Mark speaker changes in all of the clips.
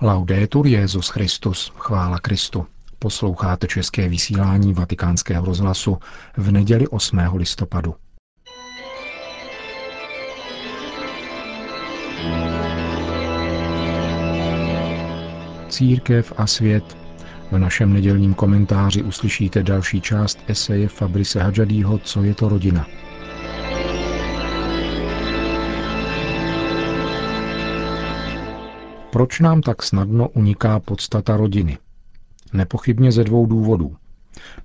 Speaker 1: Laudetur Jezus Christus, chvála Kristu. Posloucháte české vysílání Vatikánského rozhlasu v neděli 8. listopadu. Církev a svět. V našem nedělním komentáři uslyšíte další část eseje Fabrice Hadžadího Co je to rodina – Proč nám tak snadno uniká podstata rodiny? Nepochybně ze dvou důvodů.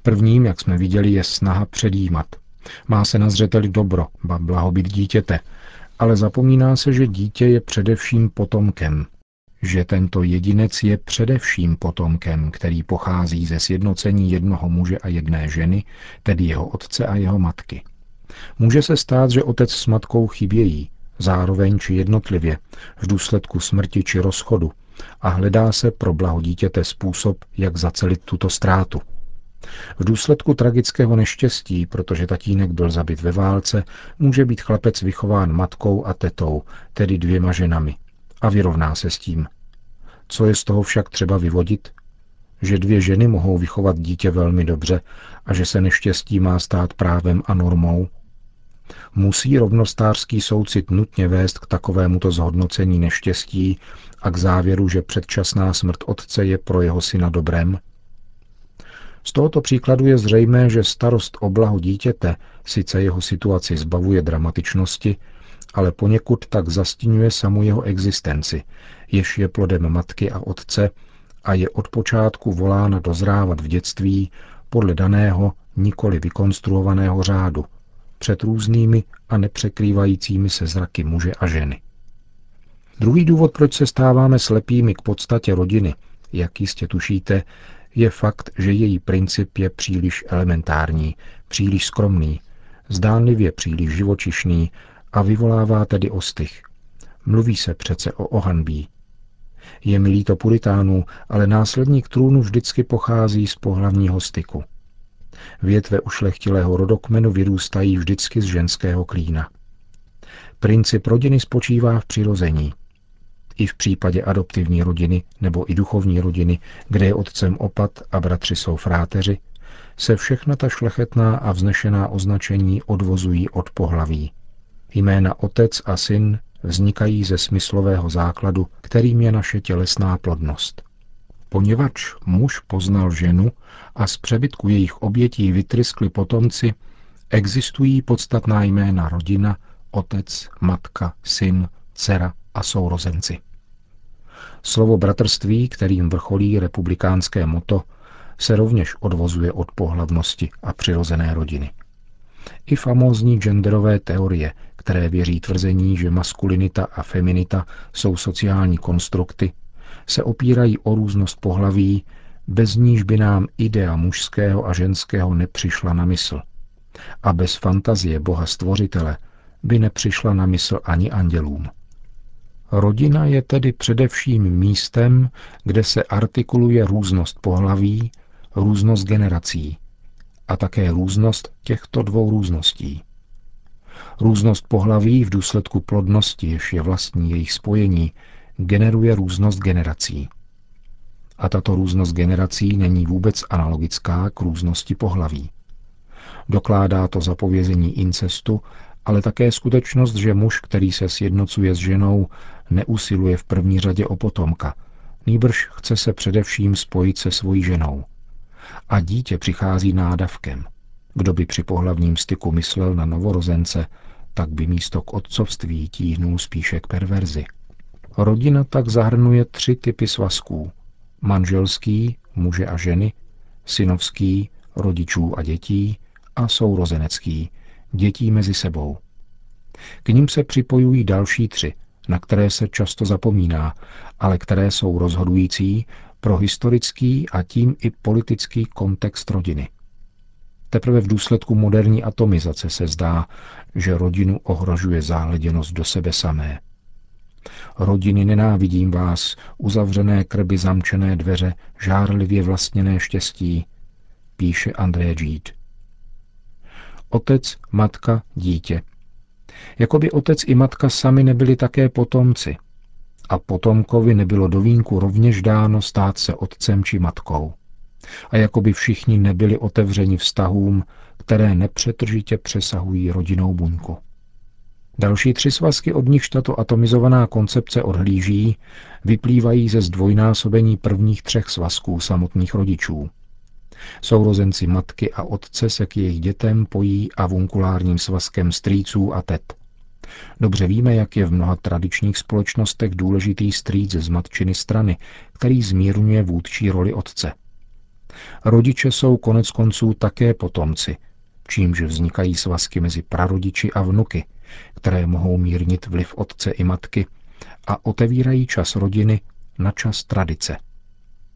Speaker 1: Prvním, jak jsme viděli, je snaha předjímat. Má se na zřeteli dobro, ba blahobyt dítěte, ale zapomíná se, že dítě je především potomkem. Že tento jedinec je především potomkem, který pochází ze sjednocení jednoho muže a jedné ženy, tedy jeho otce a jeho matky. Může se stát, že otec s matkou chybějí, zároveň či jednotlivě, v důsledku smrti či rozchodu a hledá se pro blaho dítěte způsob, jak zacelit tuto ztrátu. V důsledku tragického neštěstí, protože tatínek byl zabit ve válce, může být chlapec vychován matkou a tetou, tedy dvěma ženami, a vyrovná se s tím. Co je z toho však třeba vyvodit? Že dvě ženy mohou vychovat dítě velmi dobře a že se neštěstí má stát právem a normou, Musí rovnostářský soucit nutně vést k takovémuto zhodnocení neštěstí a k závěru, že předčasná smrt otce je pro jeho syna dobrem? Z tohoto příkladu je zřejmé, že starost o blaho dítěte sice jeho situaci zbavuje dramatičnosti, ale poněkud tak zastínuje samu jeho existenci, jež je plodem matky a otce a je od počátku volána dozrávat v dětství podle daného, nikoli vykonstruovaného řádu, před různými a nepřekrývajícími se zraky muže a ženy. Druhý důvod, proč se stáváme slepými k podstatě rodiny, jak jistě tušíte, je fakt, že její princip je příliš elementární, příliš skromný, zdánlivě příliš živočišný a vyvolává tedy ostych. Mluví se přece o ohanbí. Je mi líto puritánů, ale následník trůnu vždycky pochází z pohlavního styku. Větve ušlechtilého rodokmenu vyrůstají vždycky z ženského klína. Princip rodiny spočívá v přirození. I v případě adoptivní rodiny nebo i duchovní rodiny, kde je otcem opat a bratři jsou fráteři, se všechna ta šlechetná a vznešená označení odvozují od pohlaví. Jména otec a syn vznikají ze smyslového základu, kterým je naše tělesná plodnost. Poněvadž muž poznal ženu a z přebytku jejich obětí vytryskli potomci, existují podstatná jména rodina, otec, matka, syn, dcera a sourozenci. Slovo bratrství, kterým vrcholí republikánské moto, se rovněž odvozuje od pohlavnosti a přirozené rodiny. I famózní genderové teorie, které věří tvrzení, že maskulinita a feminita jsou sociální konstrukty, se opírají o různost pohlaví, bez níž by nám idea mužského a ženského nepřišla na mysl. A bez fantazie Boha Stvořitele by nepřišla na mysl ani andělům. Rodina je tedy především místem, kde se artikuluje různost pohlaví, různost generací a také různost těchto dvou růzností. Různost pohlaví v důsledku plodnosti, jež je vlastní jejich spojení, generuje různost generací. A tato různost generací není vůbec analogická k různosti pohlaví. Dokládá to zapovězení incestu, ale také skutečnost, že muž, který se sjednocuje s ženou, neusiluje v první řadě o potomka, nýbrž chce se především spojit se svojí ženou. A dítě přichází nádavkem. Kdo by při pohlavním styku myslel na novorozence, tak by místo k otcovství tíhnul spíše k perverzi. Rodina tak zahrnuje tři typy svazků. Manželský, muže a ženy, synovský, rodičů a dětí a sourozenecký, dětí mezi sebou. K ním se připojují další tři, na které se často zapomíná, ale které jsou rozhodující pro historický a tím i politický kontext rodiny. Teprve v důsledku moderní atomizace se zdá, že rodinu ohrožuje záleděnost do sebe samé. Rodiny nenávidím vás, uzavřené krby zamčené dveře, žárlivě vlastněné štěstí, píše André Gide. Otec, matka, dítě. Jakoby otec i matka sami nebyli také potomci. A potomkovi nebylo do vínku rovněž dáno stát se otcem či matkou. A jako by všichni nebyli otevřeni vztahům, které nepřetržitě přesahují rodinou buňku. Další tři svazky, od nichž tato atomizovaná koncepce odhlíží, vyplývají ze zdvojnásobení prvních třech svazků samotných rodičů. Sourozenci matky a otce se k jejich dětem pojí avunkulárním svazkem strýců a tet. Dobře víme, jak je v mnoha tradičních společnostech důležitý strýc z matčiny strany, který zmírňuje vůdčí roli otce. Rodiče jsou konec konců také potomci, čímž vznikají svazky mezi prarodiči a vnuky, které mohou mírnit vliv otce i matky a otevírají čas rodiny na čas tradice.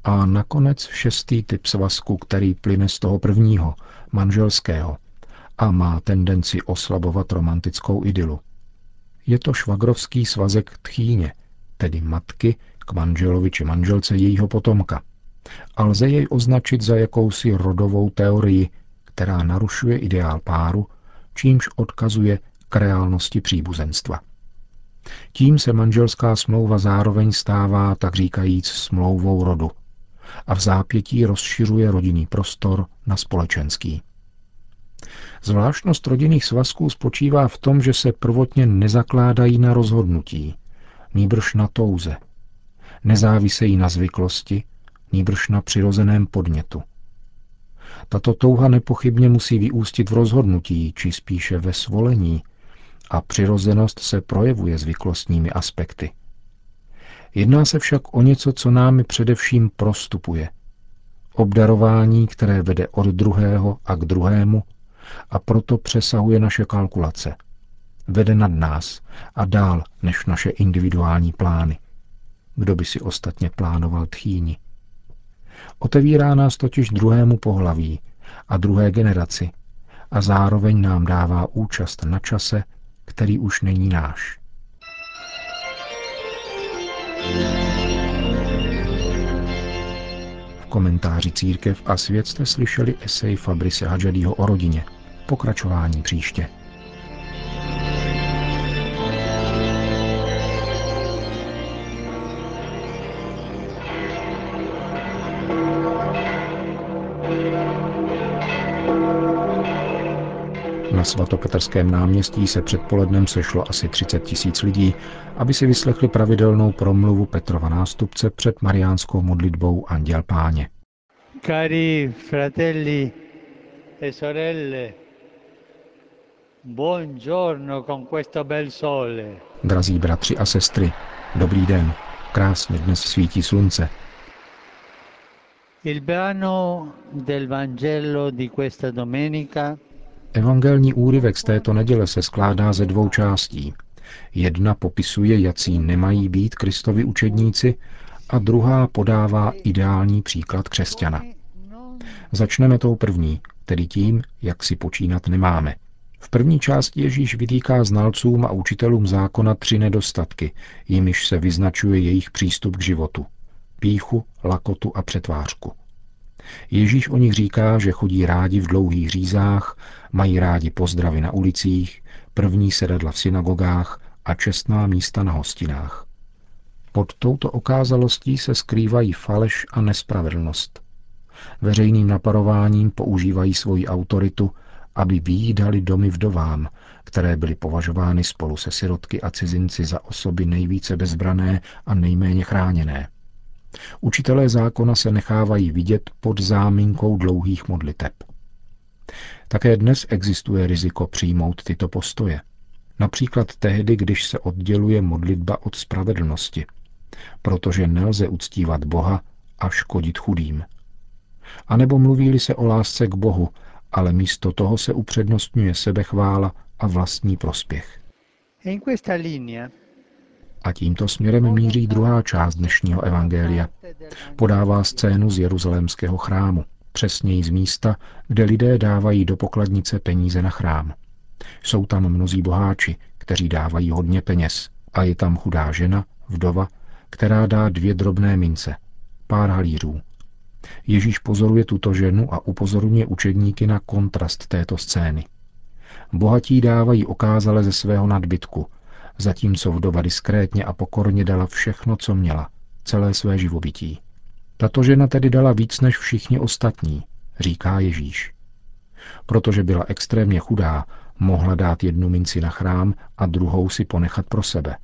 Speaker 1: A nakonec šestý typ svazku, který plyne z toho prvního, manželského, a má tendenci oslabovat romantickou idylu. Je to švagrovský svazek tchýně, tedy matky k manželovi či manželce jejího potomka. A lze jej označit za jakousi rodovou teorii, která narušuje ideál páru, čímž odkazuje k reálnosti příbuzenstva. Tím se manželská smlouva zároveň stává, tak říkajíc, smlouvou rodu a v zápětí rozšiřuje rodinný prostor na společenský. Zvláštnost rodinných svazků spočívá v tom, že se prvotně nezakládají na rozhodnutí, nýbrž na touze. Nezávisejí na zvyklosti, nýbrž na přirozeném podnětu. Tato touha nepochybně musí vyústit v rozhodnutí, či spíše ve svolení, a přirozenost se projevuje zvyklostními aspekty. Jedná se však o něco, co námi především prostupuje. Obdarování, které vede od druhého a k druhému a proto přesahuje naše kalkulace. Vede nad nás a dál než naše individuální plány. Kdo by si ostatně plánoval tchýni? Otevírá nás totiž druhému pohlaví a druhé generaci a zároveň nám dává účast na čase, který už není náš. V komentáři Církev a svět jste slyšeli esej Fabrice Hadžadího o rodině. Pokračování příště. Na svatopetrském náměstí se předpolednem sešlo asi 30 tisíc lidí, aby si vyslechli pravidelnou promluvu Petrova nástupce před mariánskou modlitbou Anděl Páně. Cari fratelli e sorelle, buongiorno con questo bel sole. Drazí bratři a sestry, dobrý den, krásně dnes svítí slunce. Il brano del Vangelo di questa domenica Evangelní úryvek z této neděle se skládá ze dvou částí. Jedna popisuje, jací nemají být Kristovi učedníci, a druhá podává ideální příklad křesťana. Začneme tou první, tedy tím, jak si počínat nemáme. V první části Ježíš vytýká znalcům a učitelům zákona tři nedostatky, jimiž se vyznačuje jejich přístup k životu. Píchu, lakotu a přetvářku. Ježíš o nich říká, že chodí rádi v dlouhých řízách, mají rádi pozdravy na ulicích, první sedadla v synagogách a čestná místa na hostinách. Pod touto okázalostí se skrývají faleš a nespravedlnost. Veřejným naparováním používají svoji autoritu, aby výjídali domy vdovám, které byly považovány spolu se sirotky a cizinci za osoby nejvíce bezbrané a nejméně chráněné. Učitelé zákona se nechávají vidět pod záminkou dlouhých modliteb. Také dnes existuje riziko přijmout tyto postoje. Například tehdy, když se odděluje modlitba od spravedlnosti, protože nelze uctívat Boha a škodit chudým. A nebo mluví se o lásce k Bohu, ale místo toho se upřednostňuje sebechvála a vlastní prospěch. A tímto směrem míří druhá část dnešního evangelia. Podává scénu z jeruzalémského chrámu, přesněji z místa, kde lidé dávají do pokladnice peníze na chrám. Jsou tam mnozí boháči, kteří dávají hodně peněz a je tam chudá žena, vdova, která dá dvě drobné mince, pár halířů. Ježíš pozoruje tuto ženu a upozorňuje učedníky na kontrast této scény. Bohatí dávají okázale ze svého nadbytku, zatímco vdova diskrétně a pokorně dala všechno, co měla, celé své živobytí. Tato žena tedy dala víc než všichni ostatní, říká Ježíš. Protože byla extrémně chudá, mohla dát jednu minci na chrám a druhou si ponechat pro sebe.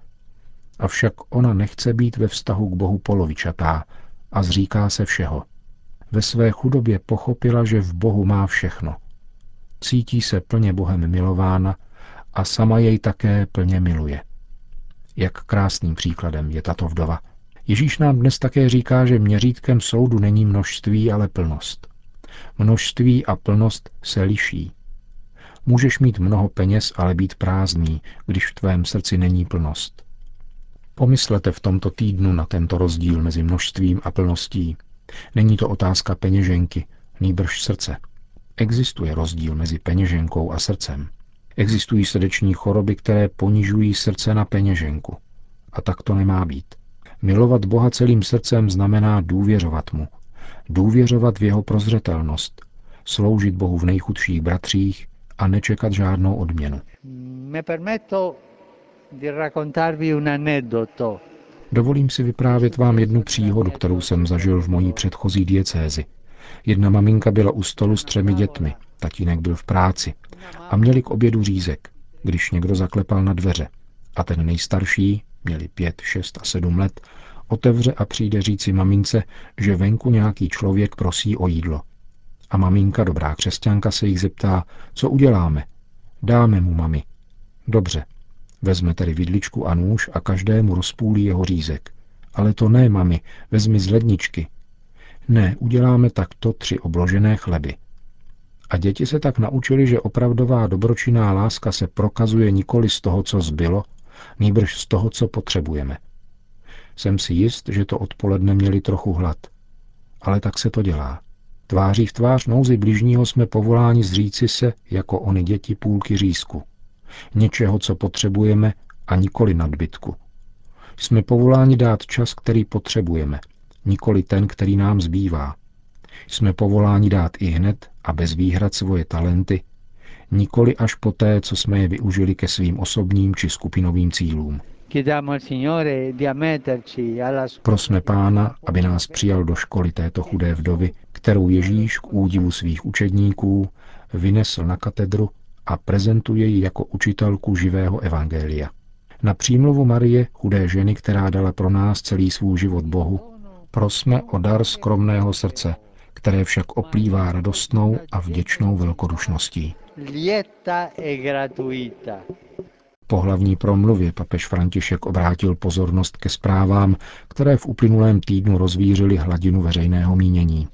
Speaker 1: Avšak ona nechce být ve vztahu k Bohu polovičatá a zříká se všeho. Ve své chudobě pochopila, že v Bohu má všechno. Cítí se plně Bohem milována a sama jej také plně miluje. Jak krásným příkladem je tato vdova. Ježíš nám dnes také říká, že měřítkem soudu není množství, ale plnost. Množství a plnost se liší. Můžeš mít mnoho peněz, ale být prázdný, když v tvém srdci není plnost. Pomyslete v tomto týdnu na tento rozdíl mezi množstvím a plností. Není to otázka peněženky, nýbrž srdce. Existuje rozdíl mezi peněženkou a srdcem. Existují srdeční choroby, které ponižují srdce na peněženku. A tak to nemá být. Milovat Boha celým srdcem znamená důvěřovat mu. Důvěřovat v jeho prozřetelnost. Sloužit Bohu v nejchudších bratřích a nečekat žádnou odměnu. Dovolím si vyprávět vám jednu příhodu, kterou jsem zažil v mojí předchozí diecézi. Jedna maminka byla u stolu s třemi dětmi, tatínek byl v práci a měli k obědu řízek, když někdo zaklepal na dveře. A ten nejstarší, měli pět, šest a sedm let, otevře a přijde říci mamince, že venku nějaký člověk prosí o jídlo. A maminka, dobrá křesťanka, se jich zeptá, co uděláme. Dáme mu, mami. Dobře. Vezme tedy vidličku a nůž a každému rozpůlí jeho řízek. Ale to ne, mami, vezmi z ledničky. Ne, uděláme takto tři obložené chleby. A děti se tak naučili, že opravdová dobročinná láska se prokazuje nikoli z toho, co zbylo, nýbrž z toho, co potřebujeme. Jsem si jist, že to odpoledne měli trochu hlad. Ale tak se to dělá. Tváří v tvář nouzi bližního jsme povoláni zříci se, jako oni děti půlky řízku. Něčeho, co potřebujeme, a nikoli nadbytku. Jsme povoláni dát čas, který potřebujeme, nikoli ten, který nám zbývá. Jsme povoláni dát i hned a bez výhrad svoje talenty, nikoli až poté, co jsme je využili ke svým osobním či skupinovým cílům. Prosme Pána, aby nás přijal do školy této chudé vdovy, kterou Ježíš k údivu svých učedníků vynesl na katedru a prezentuje ji jako učitelku živého evangelia. Na přímluvu Marie, chudé ženy, která dala pro nás celý svůj život Bohu, prosme o dar skromného srdce, které však oplývá radostnou a vděčnou velkodušností. Po hlavní promluvě papež František obrátil pozornost ke zprávám, které v uplynulém týdnu rozvířily hladinu veřejného mínění.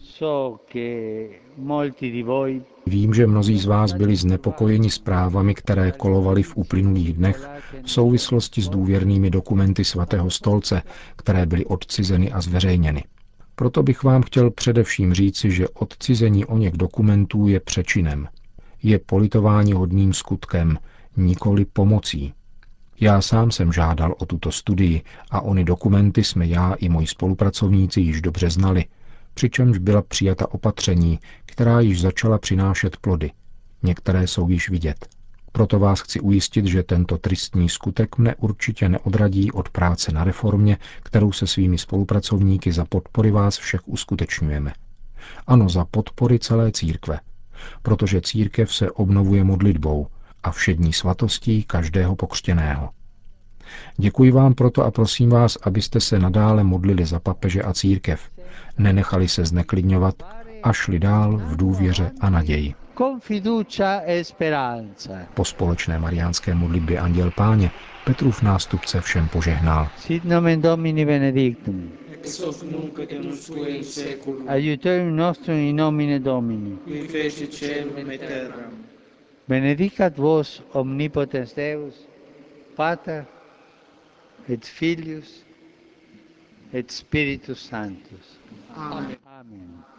Speaker 1: Vím, že mnozí z vás byli znepokojeni zprávami, které kolovaly v uplynulých dnech v souvislosti s důvěrnými dokumenty svatého stolce, které byly odcizeny a zveřejněny. Proto bych vám chtěl především říci, že odcizení o něch dokumentů je přečinem. Je politování hodným skutkem, nikoli pomocí. Já sám jsem žádal o tuto studii a ony dokumenty jsme já i moji spolupracovníci již dobře znali, přičemž byla přijata opatření, která již začala přinášet plody. Některé jsou již vidět. Proto vás chci ujistit, že tento tristní skutek mne určitě neodradí od práce na reformě, kterou se svými spolupracovníky za podpory vás všech uskutečňujeme. Ano, za podpory celé církve, protože církev se obnovuje modlitbou a všední svatostí každého pokřtěného. Děkuji vám proto a prosím vás, abyste se nadále modlili za papeže a církev, nenechali se zneklidňovat a šli dál v důvěře a naději. E po společné mariánské modlitbě Anděl Páně Petrův nástupce všem požehnal. Sit nomen Domini benedictum. Ex hoc nunc et usque in seculum. Aiuterium nostrum in nomine Domini. Qui feci celum et terram. Benedicat vos omnipotens Deus, Pater et Filius et Spiritus Sanctus. Amen. Amen.